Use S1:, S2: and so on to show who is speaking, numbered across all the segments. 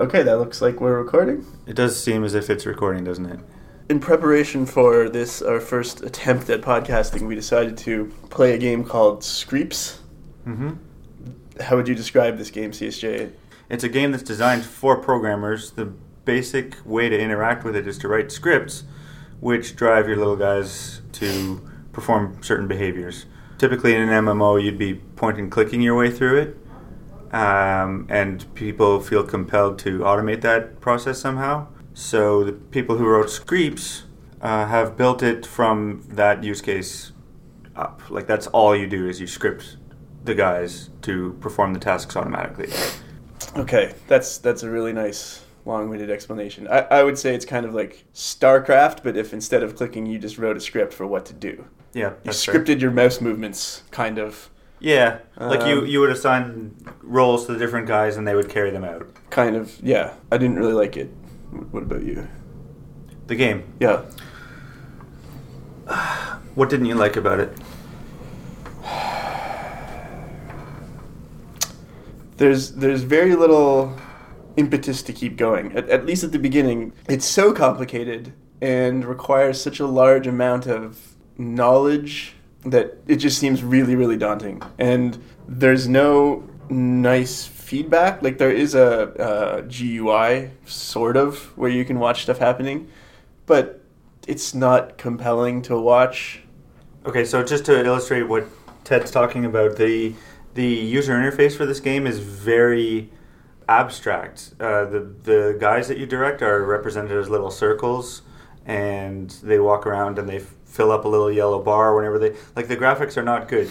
S1: Okay, that looks like we're recording.
S2: It does seem as if it's recording, doesn't it?
S1: In preparation for this, our first attempt at podcasting, we decided to play a game called Screeps.
S2: Mm-hmm.
S1: How would you describe this game, CSJ?
S2: It's a game that's designed for programmers. The basic way to interact with it is to write scripts which drive your little guys to perform certain behaviors. Typically, in an MMO, you'd be point and clicking your way through it, um, and people feel compelled to automate that process somehow. So, the people who wrote Screeps uh, have built it from that use case up. Like, that's all you do is you script the guys to perform the tasks automatically.
S1: Okay, that's that's a really nice long-winded explanation. I, I would say it's kind of like StarCraft, but if instead of clicking, you just wrote a script for what to do.
S2: Yeah,
S1: You
S2: that's fair.
S1: scripted your mouse movements, kind of,
S2: Yeah, like you,
S1: Um,
S2: you would assign roles to the different guys and they would carry them out.
S1: kind of. Yeah, I didn't really like it. What what about you?
S2: The game.
S1: Yeah.
S2: What didn't you like about it?
S1: there's there's very little impetus to keep going. At, at least at the beginning, it's so complicated and requires such a large amount of knowledge that it just seems really really daunting. And there's no nice feedback. Like there is a, a GUI sort of where you can watch stuff happening, but it's not compelling to watch.
S2: Okay, so just to illustrate what Ted's talking about, the the user interface for this game is very abstract. Uh, the the guys that you direct are represented as little circles, and they walk around and they fill up a little yellow bar whenever they like. The graphics are not good.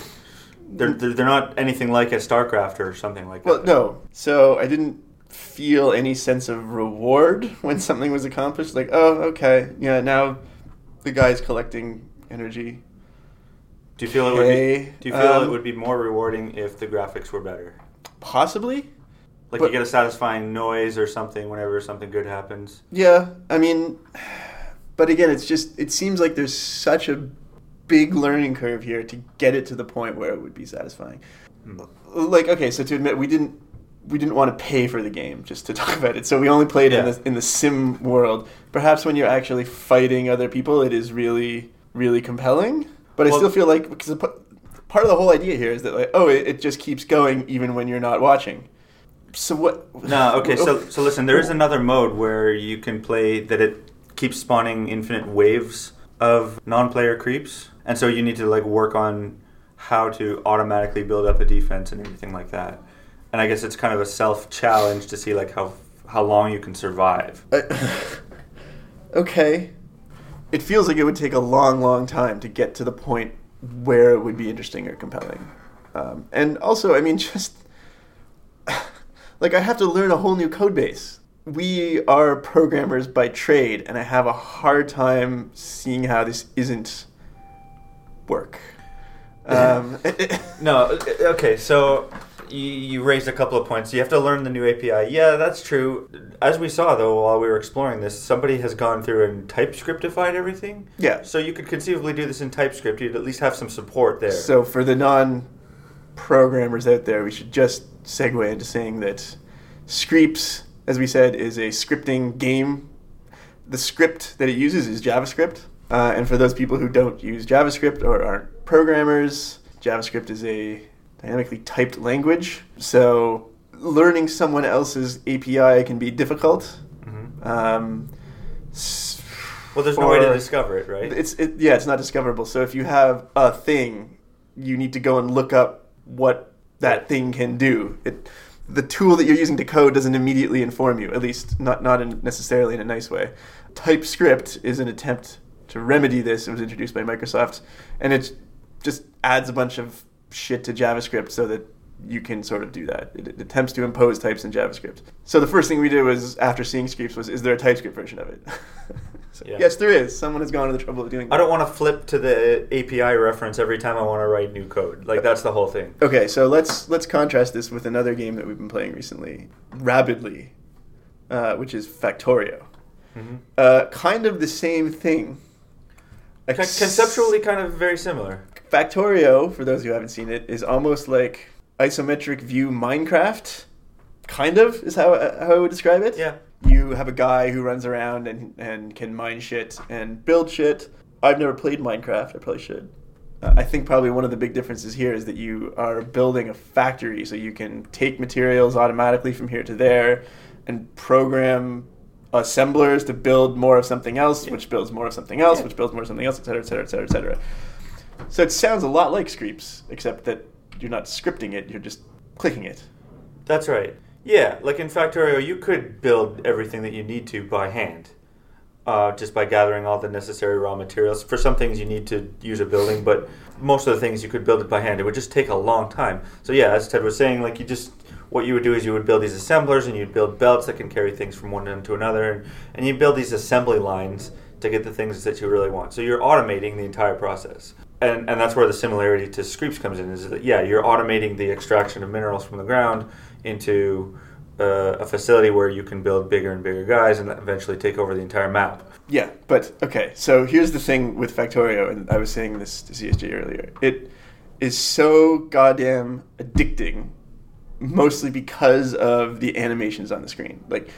S2: They're they're, they're not anything like a StarCraft or something like
S1: Well,
S2: that.
S1: Well, no. So I didn't feel any sense of reward when something was accomplished. Like, oh, okay, yeah, now the guy's collecting energy.
S2: Do you feel it would be? Do you feel
S1: um,
S2: it would be more rewarding if the graphics were better?
S1: Possibly.
S2: Like
S1: But-
S2: you get a satisfying noise or something whenever something good happens.
S1: Yeah, I mean, but again, it's just it seems like there's such a big learning curve here to get it to the point where it would be satisfying.
S2: Hmm.
S1: Like, okay, so to admit, we didn't we didn't want to pay for the game just to talk about it, so we only played in the in the sim world. Perhaps when you're actually fighting other people, it is really really compelling. But I still feel like because part of the whole idea here is that like, oh, it, it just keeps going even when you're not watching. So what?
S2: No, okay. So so listen, there is another mode where you can play that it keeps spawning infinite waves of non-player creeps, and so you need to like work on how to automatically build up a defense and everything like that. And I guess it's kind of a self challenge to see like how how long you can survive.
S1: okay. It feels like it would take a long, long time to get to the point where it would be interesting or compelling. Um, and also, I mean, just like I have to learn a whole new code base. We are programmers by trade, and I have a hard time seeing how this isn't work. Um,
S2: No, okay, so you, you raised a couple of points. You have to learn the new API. Yeah, that's true. As we saw, though, while we were exploring this, somebody has gone through and TypeScriptified everything.
S1: yeah.
S2: So you could conceivably do this in TypeScript. You'd at least have some support there.
S1: So for the non-programmers out there, we should just segue into saying that Screeps, as we said, is a scripting game. The script that it uses is JavaScript, uh, and for those people who don't use JavaScript or aren't programmers, JavaScript is a dynamically typed language. So learning someone else's API can be difficult.
S2: Mhm.
S1: Um,
S2: Well, there's no way to discover it, right?
S1: it's it, yeah, it's not discoverable. So if you have a thing, you need to go and look up what that thing can do. It the tool that you're using to code doesn't immediately inform you, at least not not in necessarily in a nice way. TypeScript is an attempt to remedy this. It was introduced by Microsoft, and it just adds a bunch of shit to JavaScript so that you can sort of do that. It, it attempts to impose types in JavaScript. So the first thing we did was after seeing Screeps was, is there a TypeScript version of it? So,
S2: Yeah.
S1: Yes, there is. Someone has gone to the trouble of doing that.
S2: I don't want to flip to the API reference every time I want to write new code. Like that's the whole thing.
S1: Okay, so let's let's contrast this with another game that we've been playing recently, Rapidly, uh, which is Factorio.
S2: Mhm.
S1: Uh, kind of the same thing. Ex-
S2: Conceptually, kind of very similar.
S1: Factorio, for those who haven't seen it, is almost like isometric view Minecraft, kind of is how how I would describe it.
S2: Yeah.
S1: You have a guy who runs around and and can mine shit and build shit. I've never played Minecraft. I probably should. Uh, I think probably one of the big differences here is that you are building a factory, so you can take materials automatically from here to there, and program assemblers to build more of something else,
S2: Yeah.
S1: which builds more of something else,
S2: Yeah.
S1: which builds more of something else, et cetera, et cetera, et cetera, et cetera. So it sounds a lot like Screeps, except that you're not scripting it; you're just clicking it.
S2: That's right. Yeah, like in Factorio, you could build everything that you need to by hand, uh, just by gathering all the necessary raw materials. For some things, you need to use a building, but most of the things you could build it by hand. It would just take a long time. So yeah, as Ted was saying, like you just what you would do is you would build these assemblers and you'd build belts that can carry things from one end to another, and, and you build these assembly lines to get the things that you really want. So you're automating the entire process. And, and that's where the similarity to Screeps comes in is that, yeah, you're automating the extraction of minerals from the ground into uh, a facility where you can build bigger and bigger guys and eventually take over the entire map.
S1: Yeah, but okay. So here's the thing with Factorio, and I was saying this to CSJ earlier. It is so goddamn addicting, mostly because of the animations on the screen. Like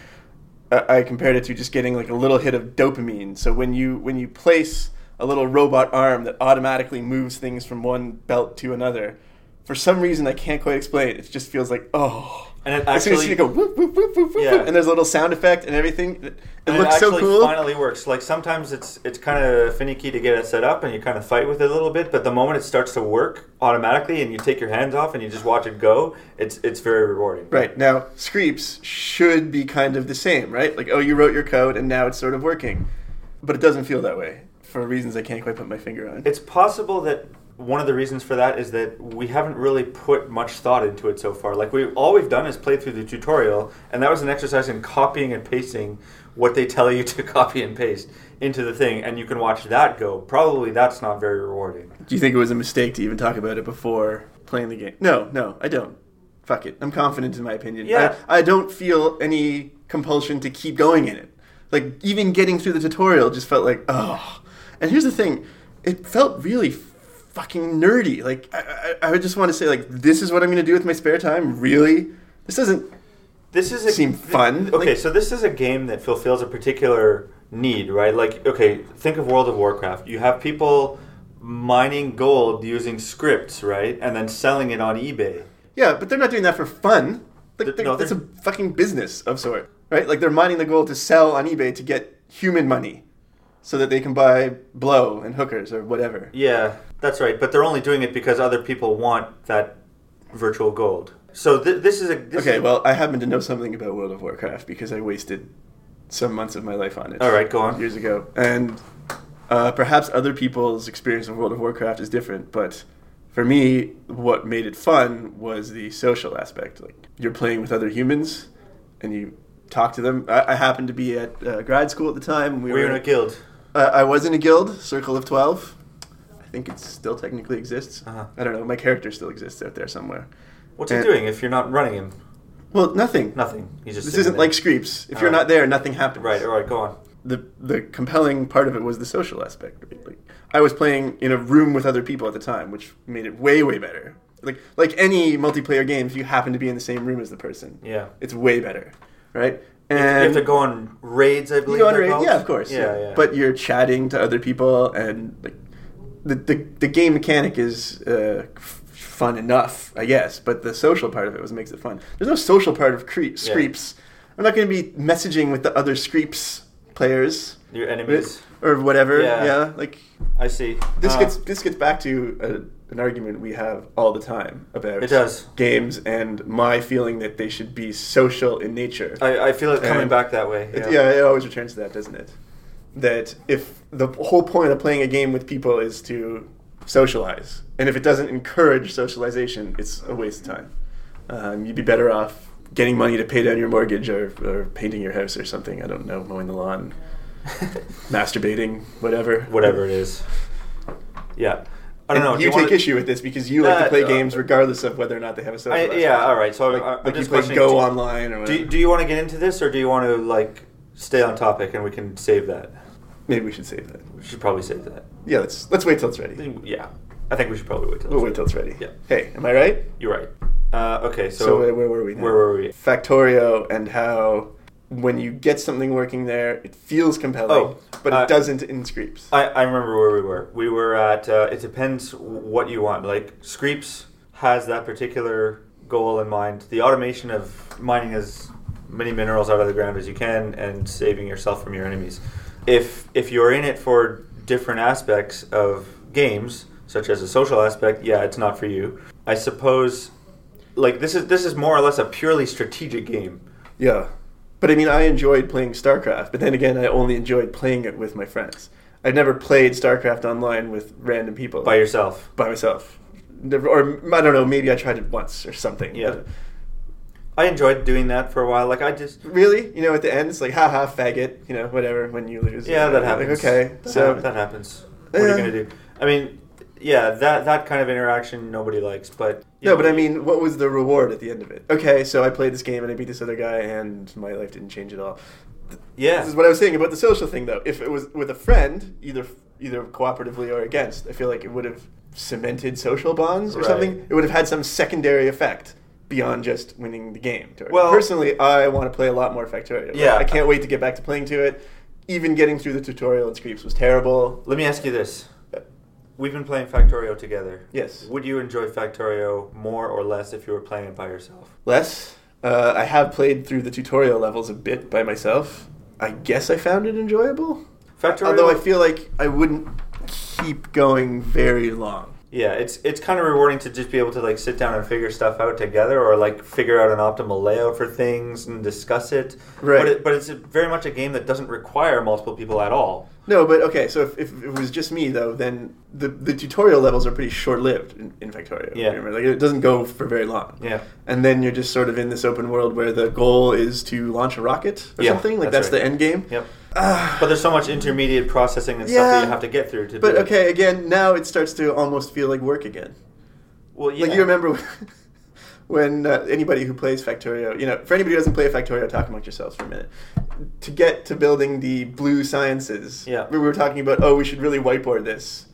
S1: I I compared it to just getting like a little hit of dopamine. So when you when you place a little robot arm that automatically moves things from one belt to another, for some reason I can't quite explain. It just feels like oh.
S2: And it
S1: as soon as
S2: actually-
S1: you go whoop whoop whoop whoop whoop,
S2: Yeah.
S1: and there's a little sound effect and everything. It,
S2: And
S1: looks
S2: it
S1: so
S2: actually
S1: cool.
S2: finally works. Like sometimes it's it's kind of finicky to get it set up, and you kind of fight with it a little bit. But the moment it starts to work automatically, and you take your hands off and you just watch it go, it's it's very rewarding.
S1: Right. Now, Screeps should be kind of the same, right? Like, oh, you wrote your code and now it's sort of working. But it doesn't feel that way for reasons I can't quite put my finger on.
S2: It's possible that one of the reasons for that is that we haven't really put much thought into it so far. Like we all we've done is play through the tutorial, and that was an exercise in copying and pasting what they tell you to copy and paste into the thing, and you can watch that go. Probably that's not very rewarding.
S1: Do you think it was a mistake to even talk about it before playing the game? No, no, I don't. Fuck it. I'm confident in my opinion.
S2: Yeah.
S1: I, I don't feel any compulsion to keep going in it. Like, even getting through the tutorial just felt like, oh. And here's the thing it felt really fucking nerdy. Like, I, I, I just want to say, like, this is what I'm going to do with my spare time? Really? This doesn't
S2: This is a,
S1: Seem fun.
S2: Okay,
S1: Like-
S2: so this is a game that fulfills a particular need, right? Like, okay, think of World of Warcraft. You have people mining gold using scripts, right, and then selling it on eBay.
S1: Yeah, but they're not doing that for fun. Like,
S2: Th-
S1: they're-
S2: no,
S1: that's a fucking business of sort, right? Like they're mining the gold to sell on eBay to get human money, so that they can buy blow and hookers or whatever.
S2: Yeah, that's right. But they're only doing it because other people want that virtual gold. So th- this is a this
S1: Okay,
S2: is-
S1: well, I happen to know something about World of Warcraft because I wasted some months of my life on it.
S2: All right, go on.
S1: Years ago, and uh, perhaps other people's experience of World of Warcraft is different, but for me, what made it fun was the social aspect. Like you're playing with other humans, and you talk to them. I, I happened to be at uh, grad school at the time. We
S2: we're
S1: were
S2: in a guild.
S1: Uh, I was in a guild, Circle of Twelve. I think it still technically exists.
S2: Uh-huh.
S1: I don't know. My character still exists out there somewhere.
S2: What's he doing if you're not running him?
S1: Well, nothing.
S2: Nothing. He's just
S1: This isn't
S2: there.
S1: like Screeps. If you're
S2: Alright.
S1: not there, nothing happens.
S2: right. All right, go on.
S1: The the compelling part of it was the social aspect. Right? Like I was playing in a room with other people at the time, which made it way way better. Like like any multiplayer game, if you happen to be in the same room as the person,
S2: Yeah.
S1: it's way better, right?
S2: And you have to go on raids, I believe.
S1: You go on
S2: they're
S1: raid-
S2: called?
S1: yeah, of course.
S2: Yeah, yeah.
S1: But you're chatting to other people, and like the the, the game mechanic is uh, f- fun enough, I guess. But the social part of it was makes it fun. There's no social part of cre- Screeps. I'm not going to be messaging with the other Screeps players
S2: your enemies.
S1: or whatever.
S2: Yeah.
S1: Yeah, like
S2: I see.
S1: this
S2: Uh,
S1: gets this gets back to a, an argument we have all the time about
S2: It does.
S1: games and my feeling that they should be social in nature.
S2: I, I feel it coming
S1: And-
S2: back that way.
S1: It-
S2: Yeah.
S1: yeah, it always returns to that, doesn't it? That if the whole point of playing a game with people is to socialize, and if it doesn't encourage socialization, it's a waste of time. Um, you'd be better off getting money to pay down your mortgage or, or painting your house or something. I don't know, mowing the lawn, masturbating, whatever.
S2: Whatever it is. Yeah. I don't
S1: And
S2: know. do
S1: You, take
S2: wanna-
S1: issue with this because you like
S2: Uh,
S1: to play
S2: uh,
S1: games regardless of whether or not they have a social.
S2: I,
S1: aspect.
S2: yeah. All right. So
S1: Like,
S2: I, I'm
S1: like you
S2: just
S1: play. Go
S2: do,
S1: online or whatever.
S2: do, do you want to get into this, or do you want to like stay on topic and we can save that?
S1: Maybe we should save that.
S2: We should probably save that.
S1: Yeah, let's let's wait till it's ready.
S2: Yeah. I think we should probably wait till.
S1: We'll
S2: it's
S1: wait till it's ready.
S2: Yeah.
S1: Hey, am I right?
S2: You're right. Uh, okay, so,
S1: So, where, where were we? Now?
S2: where were we?
S1: Factorio and how when you get something working there, it feels compelling,
S2: Oh,
S1: but
S2: uh,
S1: it doesn't in Screeps.
S2: I, I remember where we were. We were at. Uh, it depends what you want. Like Screeps has that particular goal in mind. The automation of mining as many minerals out of the ground as you can and saving yourself from your enemies. If if you're in it for different aspects of games, such as a social aspect, yeah, it's not for you. I suppose. Like this is this is more or less a purely strategic game.
S1: Yeah. But I mean, I enjoyed playing StarCraft, but then again, I only enjoyed playing it with my friends. I'd never played StarCraft online with random people.
S2: By yourself.
S1: by myself. Never, or I don't know, maybe I tried it once or something.
S2: Yeah.
S1: But
S2: I enjoyed doing that for a while. Like I just
S1: really? You know, at the end, it's like, haha, faggot, you know, whatever, when you lose.
S2: Yeah, that
S1: Like,
S2: happens.
S1: okay,
S2: That
S1: so.
S2: hap- that happens. What are you gonna do? I mean, yeah, that that kind of interaction nobody likes, but
S1: No,
S2: know,
S1: but I mean, what was the reward at the end of it? Okay, so I played this game and I beat this other guy, and my life didn't change at all.
S2: yeah,
S1: This is what I was saying about the social thing, though. If it was with a friend, either either cooperatively or against, I feel like it would have cemented social bonds or
S2: Right.
S1: something. It would have had some secondary effect beyond just winning the game. To it.
S2: Well-
S1: personally, I want to play a lot more Factorio.
S2: Yeah.
S1: I can't wait to get back to playing to it. Even getting through the tutorial in Screeps was terrible.
S2: Let me ask you this: We've been playing Factorio together.
S1: Yes.
S2: Would you enjoy Factorio more or less if you were playing it by yourself?
S1: Less. Uh, I have played through the tutorial levels a bit by myself. I guess I found it enjoyable.
S2: Factorio.
S1: Although I feel like I wouldn't keep going very long.
S2: Yeah, it's it's kind of rewarding to just be able to like sit down and figure stuff out together, or like figure out an optimal layout for things and discuss it.
S1: Right.
S2: But it, but it's a, very much a game that doesn't require multiple people at all.
S1: No, but okay. So if, if it was just me though, then the the tutorial levels are pretty short lived in, in Factorio.
S2: Yeah.
S1: Remember? like it doesn't go for very long.
S2: Yeah.
S1: And then you're just sort of in this open world where the goal is to launch a rocket or
S2: Yeah,
S1: something. Like
S2: that's
S1: that's,
S2: right.
S1: the end game.
S2: Yep. But there's so much intermediate processing and stuff that
S1: Yeah.
S2: you have to get through to.
S1: But
S2: do it.
S1: okay, again, now it starts to almost feel like work again.
S2: Well, yeah.
S1: Like you remember when uh, anybody who plays Factorio, you know, for anybody who doesn't play Factorio, talk amongst yourselves for a minute. To get to building the blue sciences,
S2: Yeah.
S1: we were talking about, oh, we should really whiteboard this.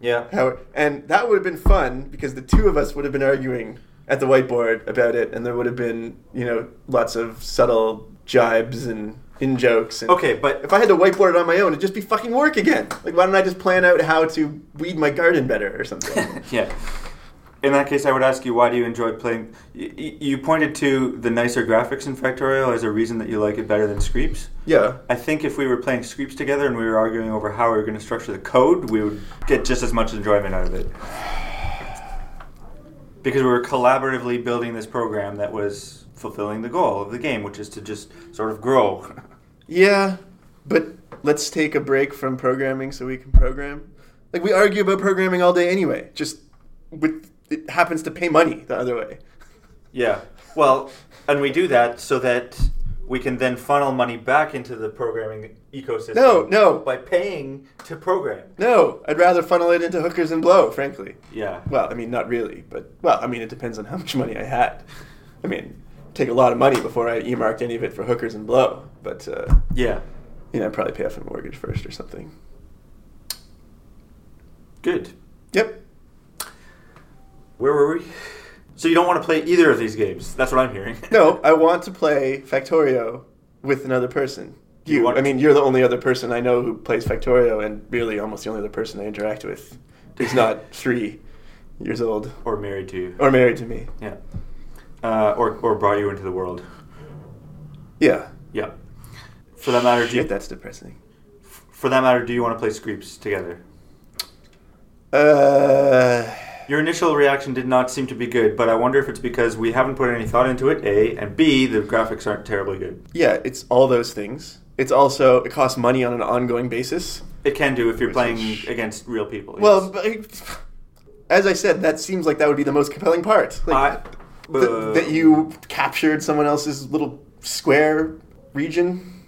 S2: Yeah.
S1: How, and that would have been fun because the two of us would have been arguing at the whiteboard about it, and there would have been, you know, lots of subtle jibes and in jokes. And
S2: Okay, but
S1: if I had to whiteboard it on my own, it'd just be fucking work again. Like, why don't I just plan out how to weed my garden better or something?
S2: yeah. In that case, I would ask you, why do you enjoy playing? You, you pointed to the nicer graphics in Factorio as a reason that you like it better than Screeps.
S1: yeah.
S2: I think if we were playing Screeps together and we were arguing over how we were going to structure the code, we would get just as much enjoyment out of it. Because we were collaboratively building this program that was fulfilling the goal of the game, which is to just sort of grow.
S1: Yeah, but let's take a break from programming so we can program. Like we argue about programming all day anyway. Just with it happens to pay money the other way.
S2: Yeah. Well, and we do that so that we can then funnel money back into the programming ecosystem.
S1: No, no.
S2: By paying to program.
S1: No, I'd rather funnel it into hookers and blow, frankly.
S2: Yeah.
S1: Well, I mean, not really, but well, I mean, it depends on how much money I had. I mean, take a lot of money before I earmarked any of it for hookers and blow. But uh,
S2: Yeah.
S1: you know, I'd probably pay off a mortgage first or something.
S2: Good.
S1: Yep.
S2: Where were we? So you don't want to play either of these games. That's what I'm hearing.
S1: No, I want to play Factorio with another person.
S2: You
S1: You,
S2: want-
S1: I mean, you're the only other person I know who plays Factorio, and really almost the only other person I interact with who's not three years old
S2: or married to you.
S1: or married to me.
S2: Yeah. Uh, or, or brought you into the world.
S1: Yeah.
S2: Yeah. For that matter, do you,
S1: that's depressing.
S2: for that matter, do you want to play Screeps together?
S1: Uh,
S2: Your initial reaction did not seem to be good, but I wonder if it's because we haven't put any thought into it, A, and B, the graphics aren't terribly good.
S1: yeah, it's all those things. It's also it costs money on an ongoing basis.
S2: It can do if you're playing
S1: is-
S2: against real people.
S1: Well,
S2: yes.
S1: but, as I said, that seems like that would be the most compelling part. Like,
S2: I-
S1: th- that you captured someone else's little square region,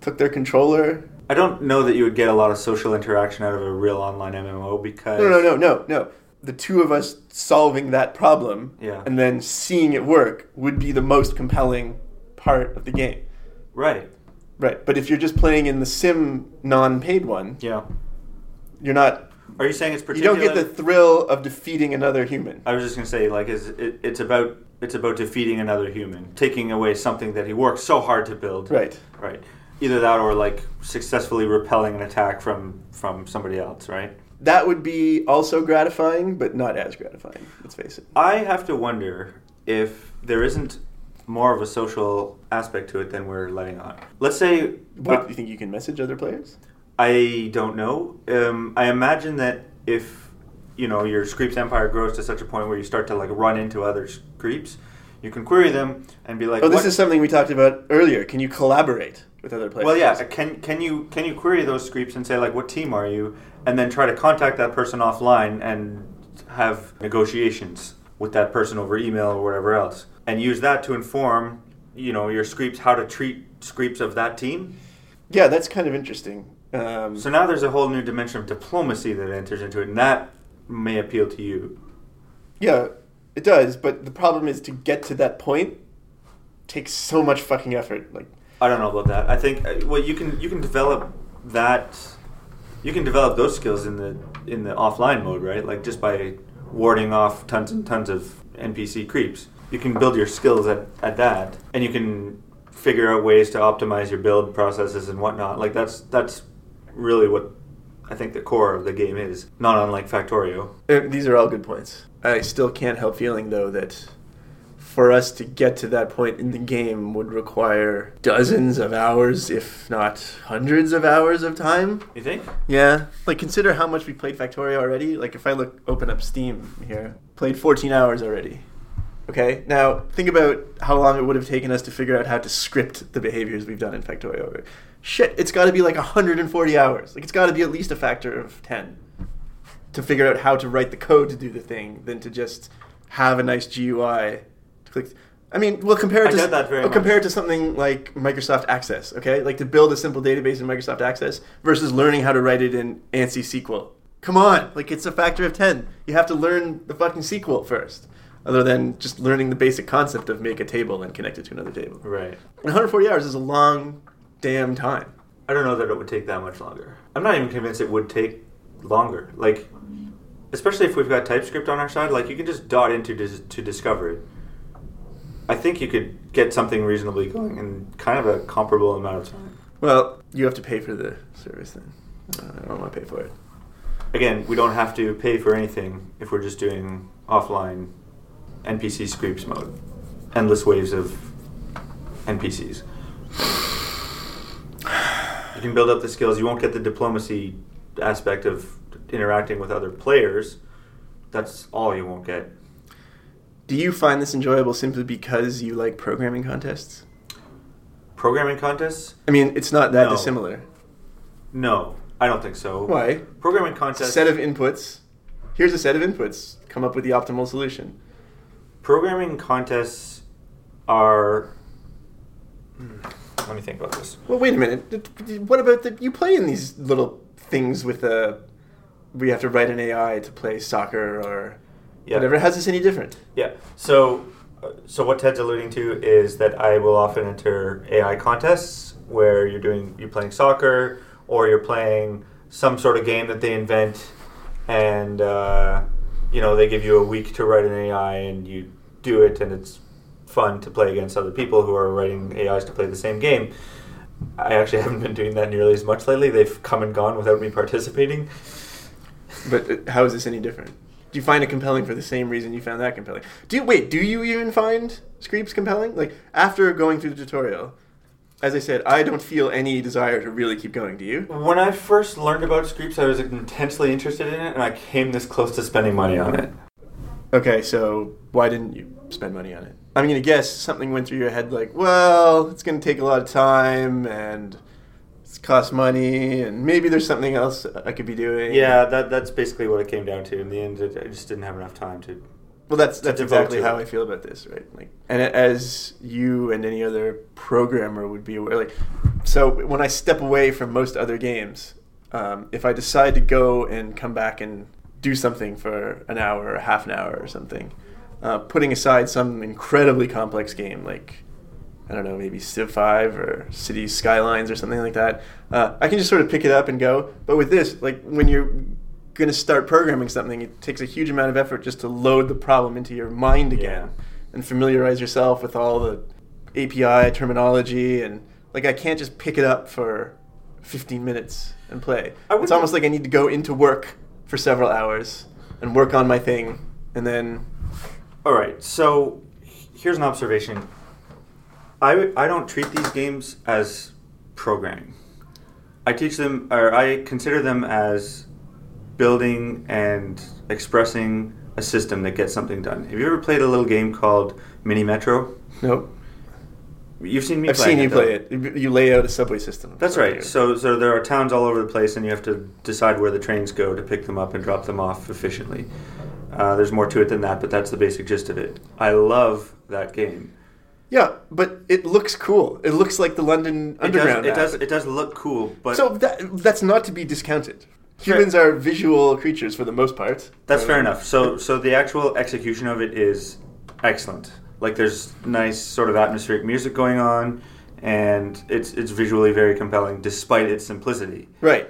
S1: took their controller.
S2: I don't know that you would get a lot of social interaction out of a real online MMO because
S1: No, no, no, no, no. The two of us solving that problem
S2: Yeah.
S1: and then seeing it work would be the most compelling part of the game.
S2: Right.
S1: Right. But if you're just playing in the sim non-paid one,
S2: Yeah.
S1: you're not.
S2: Are you saying it's
S1: You don't get the thrill of defeating another human.
S2: I was just gonna say, like, is it, it's about It's about defeating another human, taking away something that he worked so hard to build.
S1: Right.
S2: Right. Either that or like successfully repelling an attack from from somebody else, right?
S1: That would be also gratifying, but not as gratifying. Let's face it.
S2: I have to wonder if there isn't more of a social aspect to it than we're letting on. Let's say
S1: What
S2: uh,
S1: do you think you can message other players?
S2: I don't know. Um, I imagine that if you know your Screeps empire grows to such a point where you start to like run into other Screeps, you can query them and be like,
S1: Oh, this
S2: "What-
S1: is something we talked about earlier. Can you collaborate with other players?
S2: Well, yeah. Can can you can you query those Screeps and say like, what team are you, and then try to contact that person offline and have negotiations with that person over email or whatever else, and use that to inform you know your Screeps how to treat Screeps of that team.
S1: Yeah, that's kind of interesting. Um,
S2: So now there's a whole new dimension of diplomacy that enters into it, and that may appeal to you.
S1: yeah, it does. But the problem is to get to that point takes so much fucking effort. Like,
S2: I don't know about that. I think uh, well, you can you can develop that. You can develop those skills in the in the offline mode, right? Like just by warding off tons and tons of NPC creeps. You can build your skills at, at that, and you can figure out ways to optimize your build processes and whatnot. Like that's that's really what I think the core of the game is. Not unlike Factorio.
S1: these are all good points. I still can't help feeling though that for us to get to that point in the game would require dozens of hours, if not hundreds of hours of time.
S2: You think?
S1: Yeah, like consider how much we played Factorio already. Like if I look, open up Steam here, played 14 hours already. Okay, now think about how long it would have taken us to figure out how to script the behaviors we've done in Factorio. Shit, it's got to be like 140 hours. Like it's got to be at least a factor of 10 to figure out how to write the code to do the thing than to just have a nice GUI. To click. I mean, well, compare it to
S2: get that very
S1: oh, compare it to something like Microsoft Access. Okay, like to build a simple database in Microsoft Access versus learning how to write it in ANSI SQL. Come on, like it's a factor of ten. You have to learn the fucking SQL first, other than just learning the basic concept of make a table and connect it to another table.
S2: Right.
S1: 140 hours is a long damn time.
S2: I don't know that it would take that much longer. I'm not even convinced it would take longer. Like, especially if we've got TypeScript on our side, like you can just dot into dis- to discover it. I think you could get something reasonably going in kind of a comparable amount of time.
S1: Well, you have to pay for the service then. Uh, I don't want to pay for it.
S2: Again, we don't have to pay for anything if we're just doing offline NPC scripts mode. Endless waves of NPCs. You can build up the skills. You won't get the diplomacy aspect of interacting with other players. That's all you won't get.
S1: Do you find this enjoyable simply because you like programming contests?
S2: Programming contests?
S1: I mean, it's not that
S2: No.
S1: dissimilar.
S2: No, I don't think so.
S1: Why?
S2: Programming contests.
S1: set of inputs. Here's a set of inputs. Come up with the optimal solution.
S2: Programming contests are. Hmm, Let me think about this.
S1: Well, wait a minute. What about the you play in these little things with a we have to write an AI to play soccer or
S2: Yeah.
S1: whatever. How's this any different?
S2: Yeah. So, uh, so what Ted's alluding to is that I will often enter AI contests where you're doing you're playing soccer or you're playing some sort of game that they invent, and uh, you know they give you a week to write an AI, and you do it, and it's fun to play against other people who are writing AIs to play the same game. I actually haven't been doing that nearly as much lately. They've come and gone without me participating.
S1: But uh, how is this any different? Do you find it compelling for the same reason you found that compelling? Do you, wait? Do you even find Screeps compelling? Like after going through the tutorial, as I said, I don't feel any desire to really keep going. Do you?
S2: When I first learned about Screeps, I was intensely interested in it, and I came this close to spending money on it.
S1: Okay, so why didn't you spend money on it? I'm gonna guess something went through your head like, well, it's gonna take a lot of time and it's cost money, and maybe there's something else I could be doing.
S2: Yeah, that that's basically what it came down to. In the end, it, I just didn't have enough time to.
S1: Well, that's that's exactly how. I feel about this, right? Like, and as you and any other programmer would be aware, like, so when I step away from most other games, um, if I decide to go and come back and do something for an hour or half an hour or something, uh, putting aside some incredibly complex game like I don't know, maybe Civ 5 or Cities Skylines or something like that. Uh, I can just sort of pick it up and go. But with this, like when you're going to start programming something, it takes a huge amount of effort just to load the problem into your mind again. and familiarize yourself with all the API terminology and like I can't just pick it up for 15 minutes and play.
S2: I
S1: It's almost like I need to go into work for several hours and work on my thing and then
S2: All right, so here's an observation. I, I don't treat these games as programming. I teach them, or I consider them as building and expressing a system that gets something done. Have you ever played a little game called Mini Metro?
S1: nope.
S2: You've seen me
S1: I've seen you
S2: though.
S1: play it. You lay out a subway system.
S2: That's right.
S1: you.
S2: So, so there are towns all over the place, and you have to decide where the trains go to pick them up and drop them off efficiently. Uh, there's more to it than that, but that's the basic gist of it. I love that game.
S1: Yeah, but it looks cool. It looks like the London Underground.
S2: It does. It does. It does look cool, but
S1: so that, that's not to be discounted. Humans are visual creatures for the most part.
S2: that's fair enough. So, so the actual execution of it is excellent. Like there's nice sort of atmospheric music going on, and it's it's visually very compelling despite its simplicity.
S1: Right.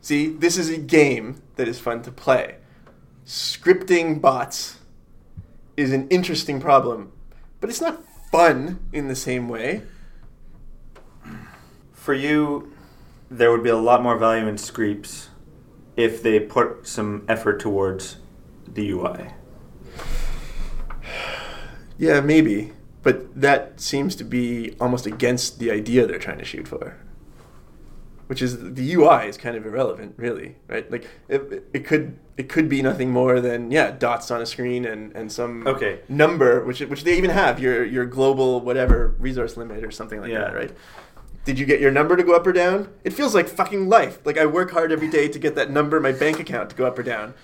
S1: See, this is a game that is fun to play. Scripting bots is an interesting problem, but it's not fun in the same way.
S2: For you, there would be a lot more value in Screeps if they put some effort towards the UI.
S1: Yeah, maybe. But that seems to be almost against the idea they're trying to shoot for. Which is the UI is kind of irrelevant, really, right? Like it, it could it could be nothing more than yeah dots on a screen and, and some
S2: Okay.
S1: number, which which they even have your your global whatever resource limit or something like
S2: Yeah.
S1: that, right? Did you get your number to go up or down? It feels like fucking life. Like I work hard every day to get that number in my bank account to go up or down.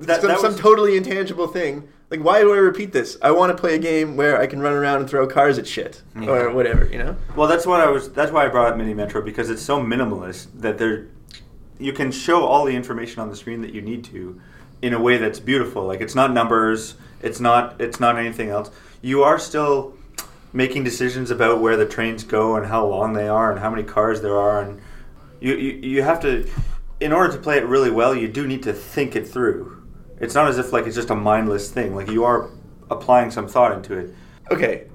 S2: That-
S1: some,
S2: that
S1: some totally intangible thing. Like, why do I repeat this? I want to play a game where I can run around and throw cars at shit or whatever. You know?
S2: Well, that's what I was. That's why I brought up Mini Metro because it's so minimalist that there, you can show all the information on the screen that you need to, in a way that's beautiful. Like it's not numbers. It's not. It's not anything else. You are still making decisions about where the trains go and how long they are and how many cars there are and you you, you have to. In order to play it really well, you do need to think it through. It's not as if like it's just a mindless thing. Like you are applying some thought into it.
S1: Okay.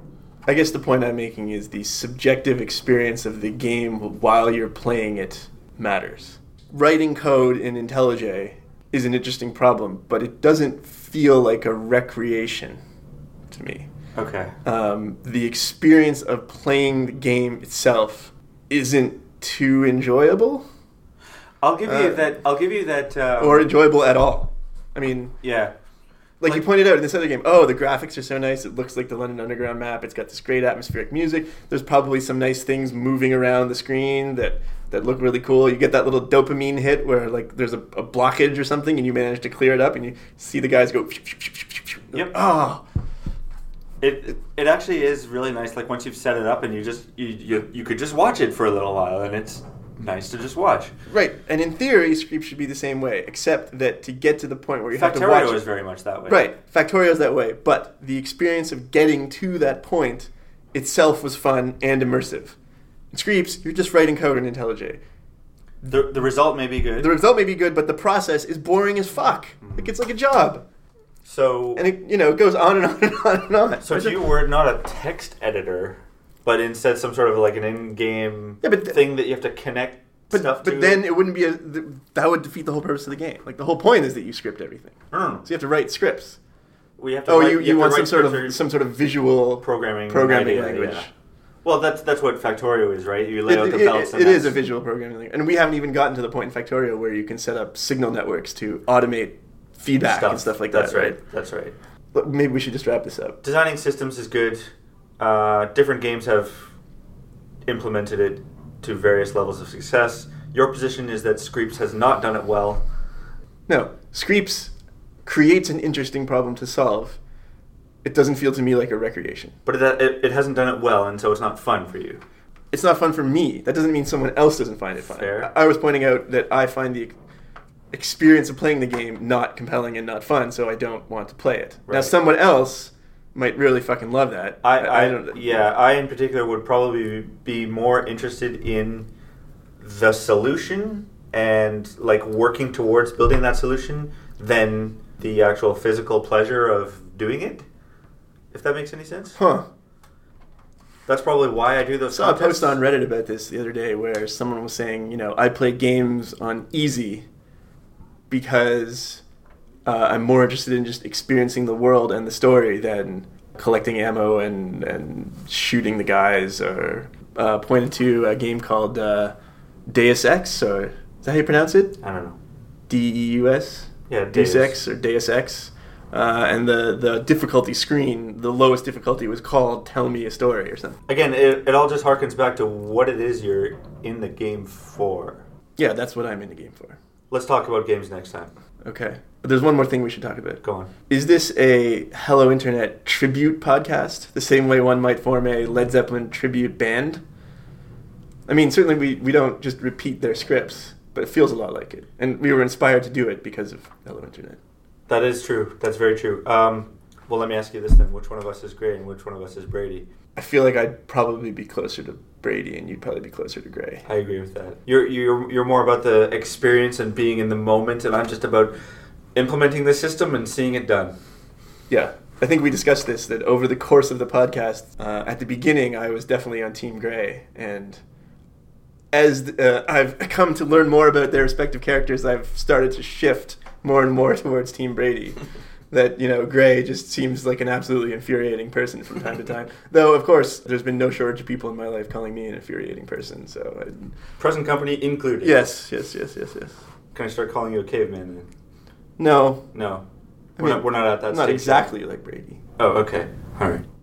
S1: I guess the point I'm making is the subjective experience of the game while you're playing it matters. Writing code in IntelliJ is an interesting problem, but it doesn't feel like a recreation to me.
S2: Okay.
S1: um, the experience of playing the game itself isn't too enjoyable
S2: I'll give you
S1: Uh,
S2: that. I'll give you that. Um,
S1: or enjoyable at all. I mean,
S2: yeah.
S1: like, you pointed out in this other game, oh, the graphics are so nice. It looks like the London Underground map. It's got this great atmospheric music. There's probably some nice things moving around the screen that that look really cool. You get that little dopamine hit where like there's a, a blockage or something, and you manage to clear it up, and you see the guys go.
S2: Yep.
S1: Oh,
S2: It it actually is really nice. Like once you've set it up and you just you, you you could just watch it for a little while, and it's nice to just watch.
S1: right. And in theory, Screep should be the same way, except that to get to the point where you have to watch
S2: Factorio is very much that way.
S1: Right, Factorio is that way, but the experience of getting to that point itself was fun and immersive. In Screeps, you're just writing code in IntelliJ.
S2: The the result may be good.
S1: The result may be good, but the process is boring as fuck. Like it's like a job,
S2: so
S1: and it you know it goes on and on and on and on.
S2: so if you were not a text editor, but instead some sort of like an in-game
S1: Yeah, but th-
S2: thing that you have to connect
S1: but,
S2: stuff
S1: but
S2: to.
S1: then it wouldn't be a th- that would defeat the whole purpose of the game. Like the whole point is that you script everything,
S2: Mm.
S1: so you have to write scripts.
S2: we have to.
S1: Oh,
S2: write-
S1: you,
S2: have
S1: you want some sort of some sort of visual
S2: programming
S1: programming
S2: idea,
S1: language.
S2: yeah. Well, that's that's what Factorio is, right? You lay
S1: It,
S2: out the belts.
S1: it-
S2: and
S1: it is a visual programming language, and we haven't even gotten to the point in Factorio where you can set up signal networks to automate feedback and stuff like that.
S2: That's
S1: that.
S2: right. That's right.
S1: But maybe we should just wrap this up.
S2: Designing systems is good. Uh, different games have implemented it to various levels of success. Your position is that Screeps has not done it well.
S1: No, Screeps creates an interesting problem to solve. It doesn't feel to me like a recreation.
S2: But it, it, it hasn't done it well, and so it's not fun for you.
S1: It's not fun for me. That doesn't mean someone else doesn't find it fun.
S2: Fair.
S1: I I was pointing out that I find the experience of playing the game not compelling and not fun, so I don't want to play it. Now, someone else might really fucking love that.
S2: I, I,
S1: don't.
S2: yeah, I in particular would probably be more interested in the solution and like working towards building that solution than the actual physical pleasure of doing it. If that makes any sense.
S1: Huh.
S2: That's probably why I do those.
S1: saw a post on Reddit about this the other day where someone was saying, you know, I play games on easy because uh, I'm more interested in just experiencing the world and the story than collecting ammo and, and shooting the guys. Or uh, pointed to a game called uh, Deus Ex, or is that how you pronounce it?
S2: I don't know.
S1: D E U S?
S2: Yeah,
S1: Deus
S2: Deus.
S1: Ex or Deus Ex. Uh, and the, the difficulty screen, the lowest difficulty was called Tell Me a Story or something.
S2: Again, it, it all just harkens back to what it is you're in the game for.
S1: Yeah, that's what I'm in the game for.
S2: Let's talk about games next time.
S1: Okay. There's one more thing we should talk about.
S2: Go on.
S1: Is this a Hello Internet tribute podcast? The same way one might form a Led Zeppelin tribute band? I mean, certainly we, we don't just repeat their scripts, but it feels a lot like it. And we were inspired to do it because of Hello Internet.
S2: That is true. That's very true. Um, well, let me ask you this then: Which one of us is Gray and which one of us is Brady?
S1: I feel like I'd probably be closer to Brady and you'd probably be closer to Gray.
S2: I agree with that. You're you're you're more about the experience and being in the moment, and I'm just about implementing the system and seeing it done.
S1: Yeah. I think we discussed this that over the course of the podcast, uh, at the beginning, I was definitely on Team Gray. And as uh, I've come to learn more about their respective characters, I've started to shift more and more towards Team Brady. That, you know, Gray just seems like an absolutely infuriating person from time to time. Though, of course, there's been no shortage of people in my life calling me an infuriating person. So, I,
S2: Present company included.
S1: yes, yes, yes, yes, yes.
S2: Can I start calling you a caveman then?
S1: No,
S2: No.
S1: I
S2: We're,
S1: mean,
S2: not, we're not at that
S1: not
S2: stage.
S1: exactly like Brady.
S2: Oh, okay. All right.